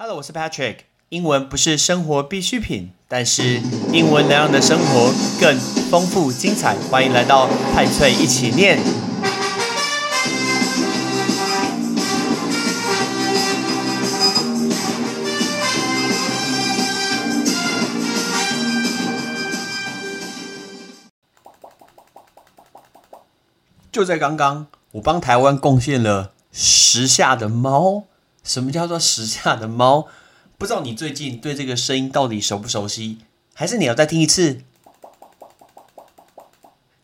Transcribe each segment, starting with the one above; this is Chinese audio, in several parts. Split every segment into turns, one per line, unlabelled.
Hello，我是 Patrick。英文不是生活必需品，但是英文能让你的生活更丰富精彩。欢迎来到派翠一起念。就在刚刚，我帮台湾贡献了时下的猫。什么叫做时下的猫？不知道你最近对这个声音到底熟不熟悉？还是你要再听一次？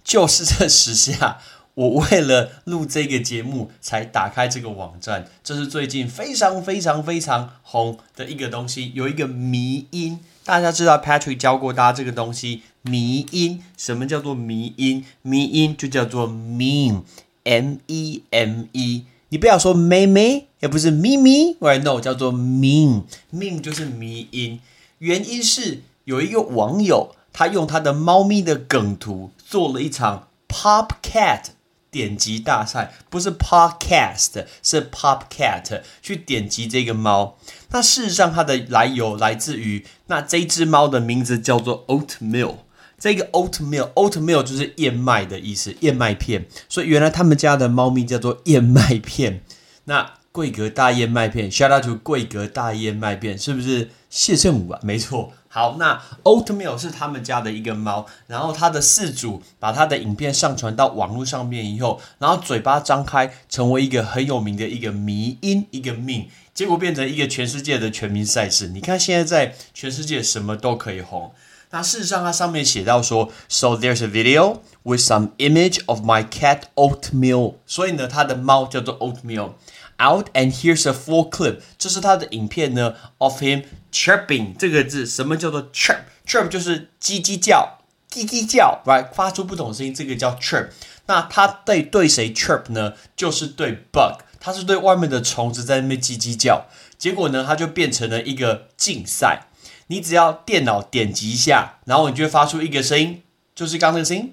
就是这时下，我为了录这个节目才打开这个网站。这是最近非常非常非常红的一个东西，有一个迷音。大家知道 Patrick 教过大家这个东西，迷音。什么叫做迷音？迷音就叫做 meme，m e m e。你不要说妹妹，也不是咪咪，right no，叫做 meme，meme 就是迷音。原因是有一个网友，他用他的猫咪的梗图做了一场 pop cat 点击大赛，不是 podcast，是 pop cat 去点击这个猫。那事实上，它的来由来自于那这只猫的名字叫做 oatmeal。这个 oatmeal，oatmeal 就是燕麦的意思，燕麦片。所以原来他们家的猫咪叫做燕麦片。那桂格大燕麦片，shout out to 桂格大燕麦片，是不是谢圣武啊？没错。好，那 oatmeal 是他们家的一个猫，然后它的饲主把它的影片上传到网络上面以后，然后嘴巴张开，成为一个很有名的一个迷音，一个命，结果变成一个全世界的全民赛事。你看现在在全世界什么都可以红。那事实上，它上面写到说，So there's a video with some image of my cat oatmeal。所以呢，它的猫叫做 oatmeal。Out and here's a full clip。这是他的影片呢，of him chirping 这个字。什么叫做 chirp？chirp 就是叽叽叫，叽叽叫，right？发出不同声音，这个叫 chirp。那它对对谁 chirp 呢？就是对 bug。它是对外面的虫子在那边叽叽叫。结果呢，它就变成了一个竞赛。你只要电脑点击一下，然后你就会发出一个声音，就是刚那个声音，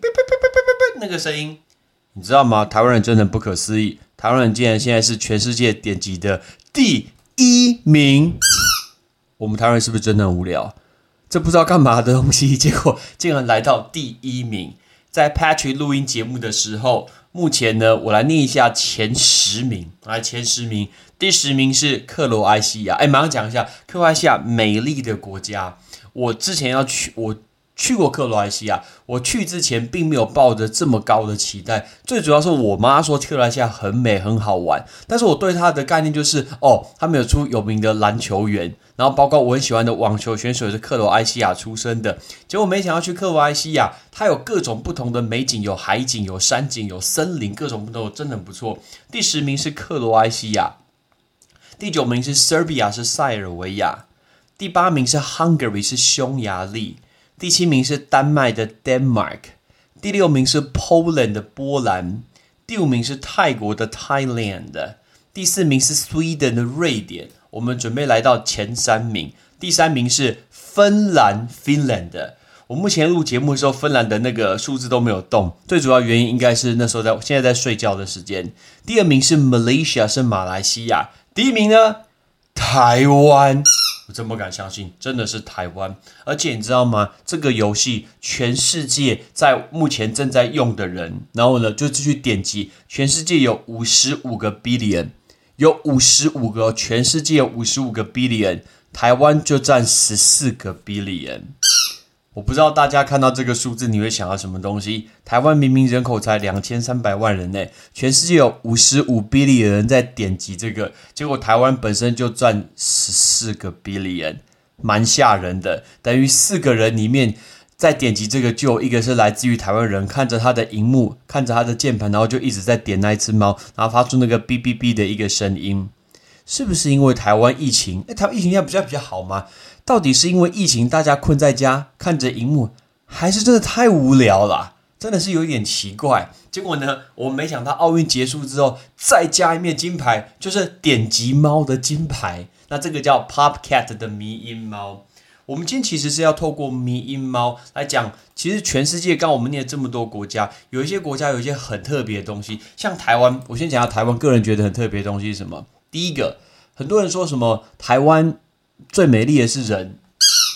那个声音，你知道吗？台湾人真的不可思议，台湾人竟然现在是全世界点击的第一名。我们台湾人是不是真的很无聊？这不知道干嘛的东西，结果竟然来到第一名。在 Patrick 录音节目的时候，目前呢，我来念一下前十名，来前十名。第十名是克罗埃西亚，哎，马上讲一下克罗埃西亚美丽的国家。我之前要去，我去过克罗埃西亚。我去之前并没有抱着这么高的期待，最主要是我妈说克罗埃西亚很美很好玩，但是我对它的概念就是哦，他们有出有名的篮球员，然后包括我很喜欢的网球选手也是克罗埃西亚出生的。结果没想到去克罗埃西亚，它有各种不同的美景，有海景，有山景，有森林，各种不同，真的很不错。第十名是克罗埃西亚。第九名是 Serbia，是塞尔维亚；第八名是 Hungary，是匈牙利；第七名是丹麦的 Denmark；第六名是 Poland 的波兰；第五名是泰国的 Thailand；第四名是 Sweden 的瑞典。我们准备来到前三名，第三名是芬兰 Finland。我目前录节目的时候，芬兰的那个数字都没有动，最主要原因应该是那时候在现在在睡觉的时间。第二名是 Malaysia，是马来西亚。第一名呢，台湾，我真不敢相信，真的是台湾。而且你知道吗？这个游戏全世界在目前正在用的人，然后呢就继续点击，全世界有五十五个 billion，有五十五个，全世界有五十五个 billion，台湾就占十四个 billion。我不知道大家看到这个数字你会想到什么东西？台湾明明人口才两千三百万人呢，全世界有五十五 billion 人在点击这个，结果台湾本身就赚十四个 billion，蛮吓人的。等于四个人里面在点击这个，就有一个是来自于台湾人，看着他的荧幕，看着他的键盘，然后就一直在点那一只猫，然后发出那个哔哔哔的一个声音。是不是因为台湾疫情？哎，台湾疫情要比较比较好吗？到底是因为疫情，大家困在家看着荧幕，还是真的太无聊了？真的是有一点奇怪。结果呢，我没想到奥运结束之后再加一面金牌，就是点击猫的金牌。那这个叫 Pop Cat 的迷音猫。我们今天其实是要透过迷音猫来讲，其实全世界刚我们念这么多国家，有一些国家有一些很特别的东西，像台湾。我先讲下台湾个人觉得很特别的东西是什么？第一个，很多人说什么台湾。最美丽的是人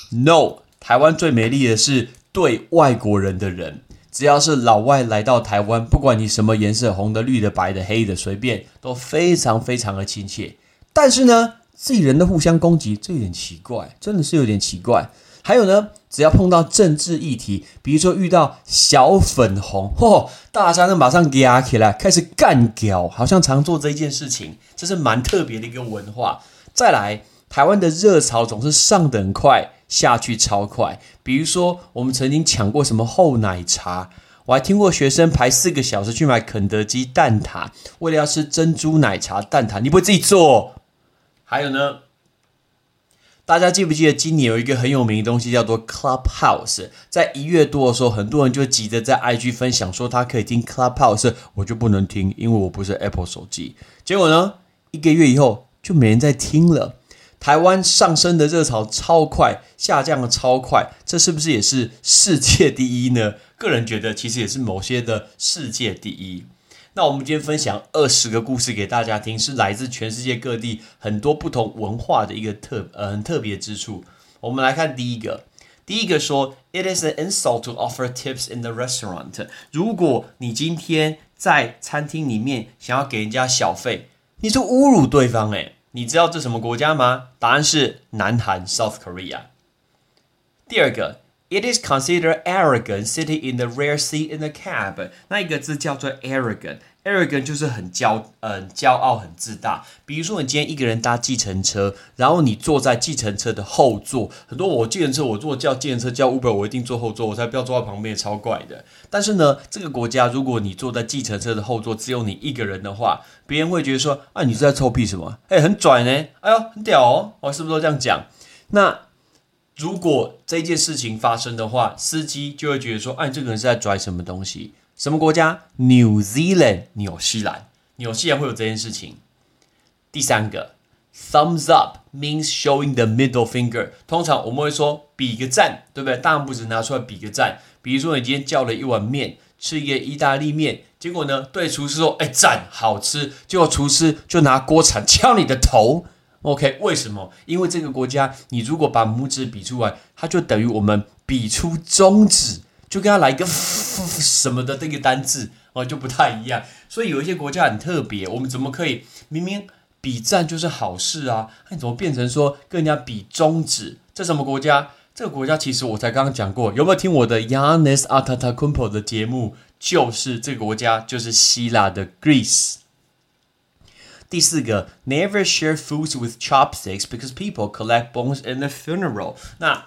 ？No，台湾最美丽的是对外国人的人。只要是老外来到台湾，不管你什么颜色，红的、绿的、白的、黑的，随便都非常非常的亲切。但是呢，自己人的互相攻击，这有点奇怪，真的是有点奇怪。还有呢，只要碰到政治议题，比如说遇到小粉红，嚯，大家呢马上压起来，开始干屌，好像常做这一件事情，这是蛮特别的一个文化。再来，台湾的热潮总是上等快。下去超快，比如说我们曾经抢过什么厚奶茶，我还听过学生排四个小时去买肯德基蛋挞，为了要吃珍珠奶茶蛋挞，你不会自己做？还有呢，大家记不记得今年有一个很有名的东西叫做 Clubhouse？在一月多的时候，很多人就急着在 IG 分享说他可以听 Clubhouse，我就不能听，因为我不是 Apple 手机。结果呢，一个月以后就没人再听了。台湾上升的热潮超快，下降的超快，这是不是也是世界第一呢？个人觉得，其实也是某些的世界第一。那我们今天分享二十个故事给大家听，是来自全世界各地很多不同文化的一个特呃很特别之处。我们来看第一个，第一个说，It is an insult to offer tips in the restaurant。如果你今天在餐厅里面想要给人家小费，你是侮辱对方诶。你知道这什么国家吗？答案是南韩 （South Korea）。第二个，It is considered arrogant sitting in the rear seat in the cab。那一个字叫做 arrogant。arrogant 就是很骄，嗯，骄傲、很自大。比如说，你今天一个人搭计程车，然后你坐在计程车的后座。很多我计程车，我坐叫计程车叫 Uber，我一定坐后座，我才不要坐在旁边，超怪的。但是呢，这个国家，如果你坐在计程车的后座，只有你一个人的话，别人会觉得说，啊，你是在臭屁什么？哎，很拽呢，哎呦，很屌哦，我是不是都这样讲？那如果这件事情发生的话，司机就会觉得说，哎，这个人是在拽什么东西？什么国家？New Zealand，纽西兰。纽西兰会有这件事情。第三个，thumbs up means showing the middle finger。通常我们会说比个赞，对不对？大拇指拿出来比个赞。比如说你今天叫了一碗面，吃一个意大利面，结果呢，对厨师说：“哎，赞，好吃。”结果厨师就拿锅铲敲你的头。OK，为什么？因为这个国家，你如果把拇指比出来，它就等于我们比出中指。就跟他来一个什么的这个单字哦，就不太一样。所以有一些国家很特别，我们怎么可以明明比赞就是好事啊？那怎么变成说跟人家比中指？这什么国家？这个国家其实我才刚刚讲过，有没有听我的 Yanis Atatakumpo 的节目？就是这个国家，就是希腊的 Greece。第四个，Never share foods with chopsticks because people collect bones in the funeral。那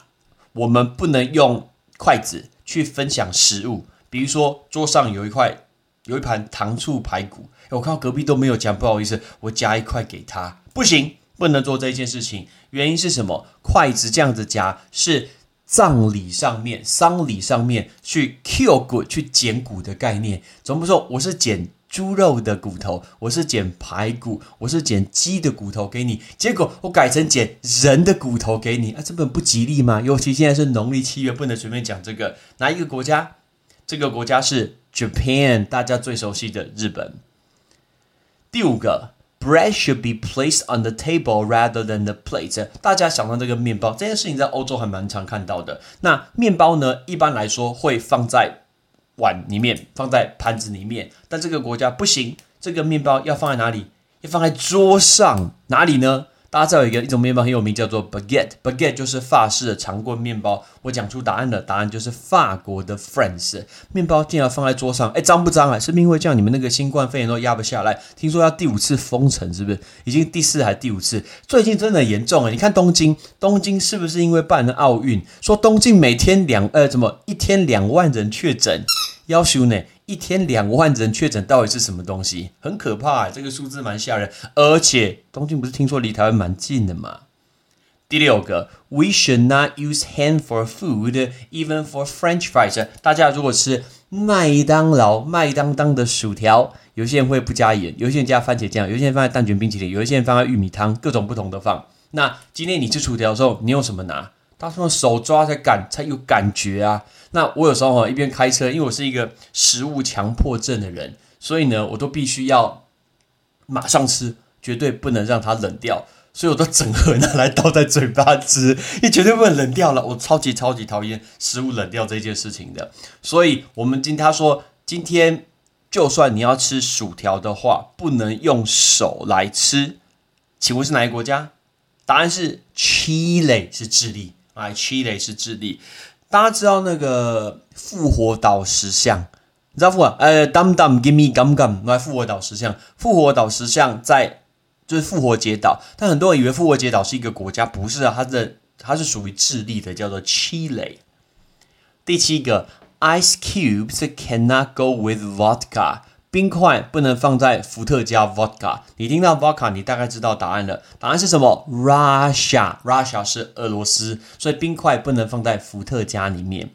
我们不能用筷子。去分享食物，比如说桌上有一块有一盘糖醋排骨，我看到隔壁都没有讲，不好意思，我夹一块给他，不行，不能做这件事情。原因是什么？筷子这样子夹是葬礼上面、丧礼上面去 kill 骨、去捡骨的概念，总不说我是捡。猪肉的骨头，我是捡排骨，我是捡鸡的骨头给你，结果我改成捡人的骨头给你，啊，这本不吉利吗？尤其现在是农历七月，不能随便讲这个。哪一个国家？这个国家是 Japan，大家最熟悉的日本。第五个，bread should be placed on the table rather than the plate。大家想到这个面包这件事情，在欧洲还蛮常看到的。那面包呢，一般来说会放在。碗里面放在盘子里面，但这个国家不行，这个面包要放在哪里？要放在桌上，哪里呢？大家知道有一个一种面包很有名，叫做 baguette，baguette 就是法式的长棍面包。我讲出答案了，答案就是法国的 France 面包竟然放在桌上，哎，脏不脏啊？是不是因为这样你们那个新冠肺炎都压不下来？听说要第五次封城，是不是？已经第四还是第五次？最近真的严重哎！你看东京，东京是不是因为办了奥运，说东京每天两呃怎么一天两万人确诊？要求呢？一天两万人确诊，到底是什么东西？很可怕，这个数字蛮吓人。而且东京不是听说离台湾蛮近的吗？第六个，We should not use hand for food, even for French fries。大家如果吃麦当劳麦当当的薯条，有些人会不加盐，有些人加番茄酱，有些人放在蛋卷冰淇淋，有些人放在玉米汤，各种不同的放。那今天你吃薯条的时候，你用什么拿？他说手抓才感才有感觉啊。那我有时候哈一边开车，因为我是一个食物强迫症的人，所以呢，我都必须要马上吃，绝对不能让它冷掉。所以我都整盒拿来倒在嘴巴吃，你绝对不能冷掉了。我超级超级讨厌食物冷掉这件事情的。所以，我们今他说，今天就算你要吃薯条的话，不能用手来吃。请问是哪个国家？答案是 Chile，是智利。哎，Chile 是智利。大家知道那个复活岛石像？你知道复活？呃，Dum Dum Give Me Gum Gum，来复活岛石像。复活岛石像在。就是复活节岛，但很多人以为复活节岛是一个国家，不是啊，它的它是属于智利的，叫做 Chile。第七个，Ice cubes cannot go with vodka，冰块不能放在伏特加 vodka。你听到 vodka，你大概知道答案了，答案是什么？Russia，Russia 是俄罗斯，所以冰块不能放在伏特加里面。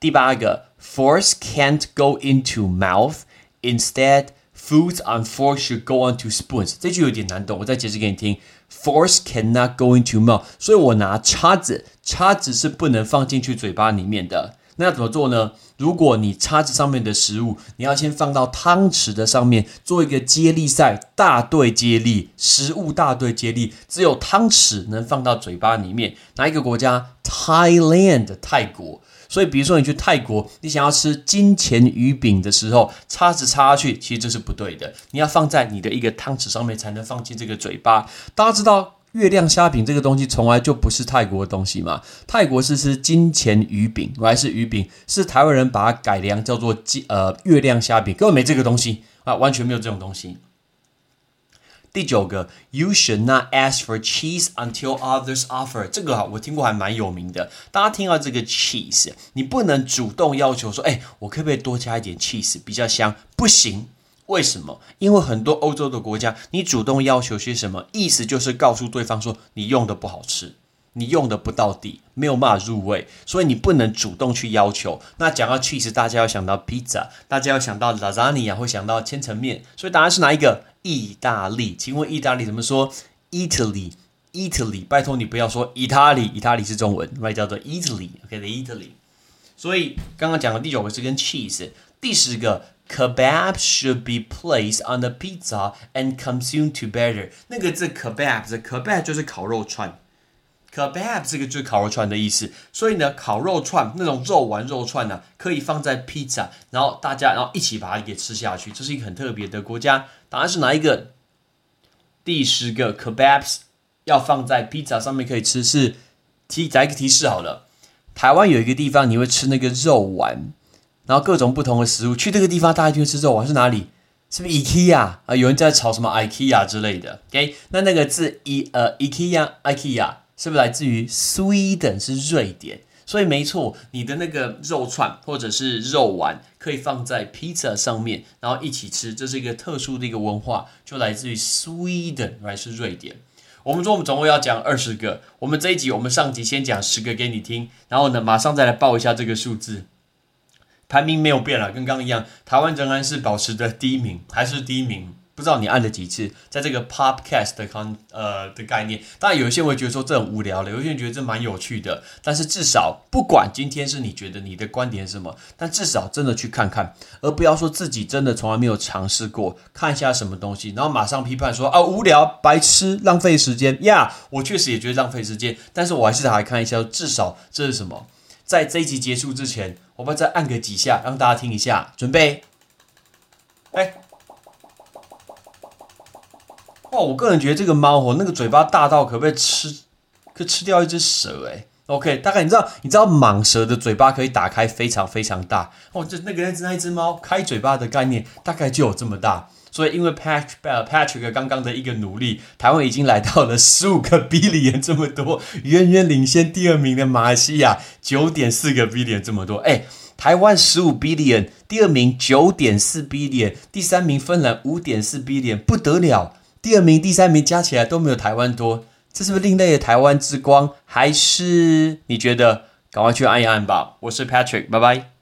第八个，Force can't go into mouth，instead。Foods on forks should go onto spoons。这句有点难懂，我再解释给你听。Force cannot go into mouth，所以我拿叉子，叉子是不能放进去嘴巴里面的。那要怎么做呢？如果你叉子上面的食物，你要先放到汤匙的上面，做一个接力赛，大队接力，食物大队接力，只有汤匙能放到嘴巴里面。哪一个国家？Thailand，泰国。所以，比如说你去泰国，你想要吃金钱鱼饼的时候，叉子插下去，其实这是不对的。你要放在你的一个汤匙上面，才能放进这个嘴巴。大家知道月亮虾饼这个东西从来就不是泰国的东西嘛？泰国是吃金钱鱼饼，还是鱼饼？是台湾人把它改良叫做金呃月亮虾饼，根本没这个东西啊，完全没有这种东西。第九个，You should not ask for cheese until others offer。这个哈，我听过还蛮有名的。大家听到这个 cheese，你不能主动要求说，哎，我可不可以多加一点 cheese，比较香？不行，为什么？因为很多欧洲的国家，你主动要求些什么，意思就是告诉对方说，你用的不好吃。你用的不到底，没有办法入味，所以你不能主动去要求。那讲到 cheese，大家要想到 pizza，大家要想到 lasagna，会想到千层面。所以答案是哪一个？意大利。请问意大利怎么说？Italy，Italy。拜托你不要说意大利，意大利是中文，外叫做 Italy。OK，the Italy。所以刚刚讲的第九个是跟 cheese。第十个 Kebabs should be placed on the pizza and consumed together。那个字 kebabs，kebab 就是烤肉串。Kebab 这个就是烤肉串的意思，所以呢，烤肉串那种肉丸肉串呢，可以放在 pizza，，然后大家然后一起把它给吃下去。这是一个很特别的国家，答案是哪一个？第十个 Kebabs 要放在披萨上面可以吃，是提再一个提示好了。台湾有一个地方你会吃那个肉丸，然后各种不同的食物，去这个地方大家就会吃肉丸，是哪里？是不是 IKEA 啊？有人在炒什么 IKEA 之类的？OK，那那个字 E 呃 IKEA IKEA。是不是来自于 Sweden 是瑞典？所以没错，你的那个肉串或者是肉丸可以放在披萨上面，然后一起吃，这是一个特殊的一个文化，就来自于 Sweden 还是瑞典？我们说我们总共要讲二十个，我们这一集我们上集先讲十个给你听，然后呢马上再来报一下这个数字，排名没有变了，跟刚刚一样，台湾仍然是保持的第一名，还是第一名。不知道你按了几次，在这个 podcast 的康呃的概念，当然有一些会觉得说这很无聊了，有一些人觉得这蛮有趣的。但是至少不管今天是你觉得你的观点是什么，但至少真的去看看，而不要说自己真的从来没有尝试过，看一下什么东西，然后马上批判说啊无聊、白痴、浪费时间呀。我确实也觉得浪费时间，但是我还是来看一下，至少这是什么。在这一集结束之前，我们再按个几下，让大家听一下。准备，哎。哇，我个人觉得这个猫哦，那个嘴巴大到可不可以吃，可以吃掉一只蛇哎。OK，大概你知道，你知道蟒蛇的嘴巴可以打开非常非常大哦。这那个那只那一只猫开嘴巴的概念大概就有这么大。所以因为 Patrick Patrick 刚刚的一个努力，台湾已经来到了十五个 billion 这么多，远远领先第二名的马来西亚九点四个 billion 这么多。哎，台湾十五 billion，第二名九点四 billion，第三名芬兰五点四 billion，不得了。第二名、第三名加起来都没有台湾多，这是不是另类的台湾之光？还是你觉得？赶快去按一按吧！我是 Patrick，拜拜。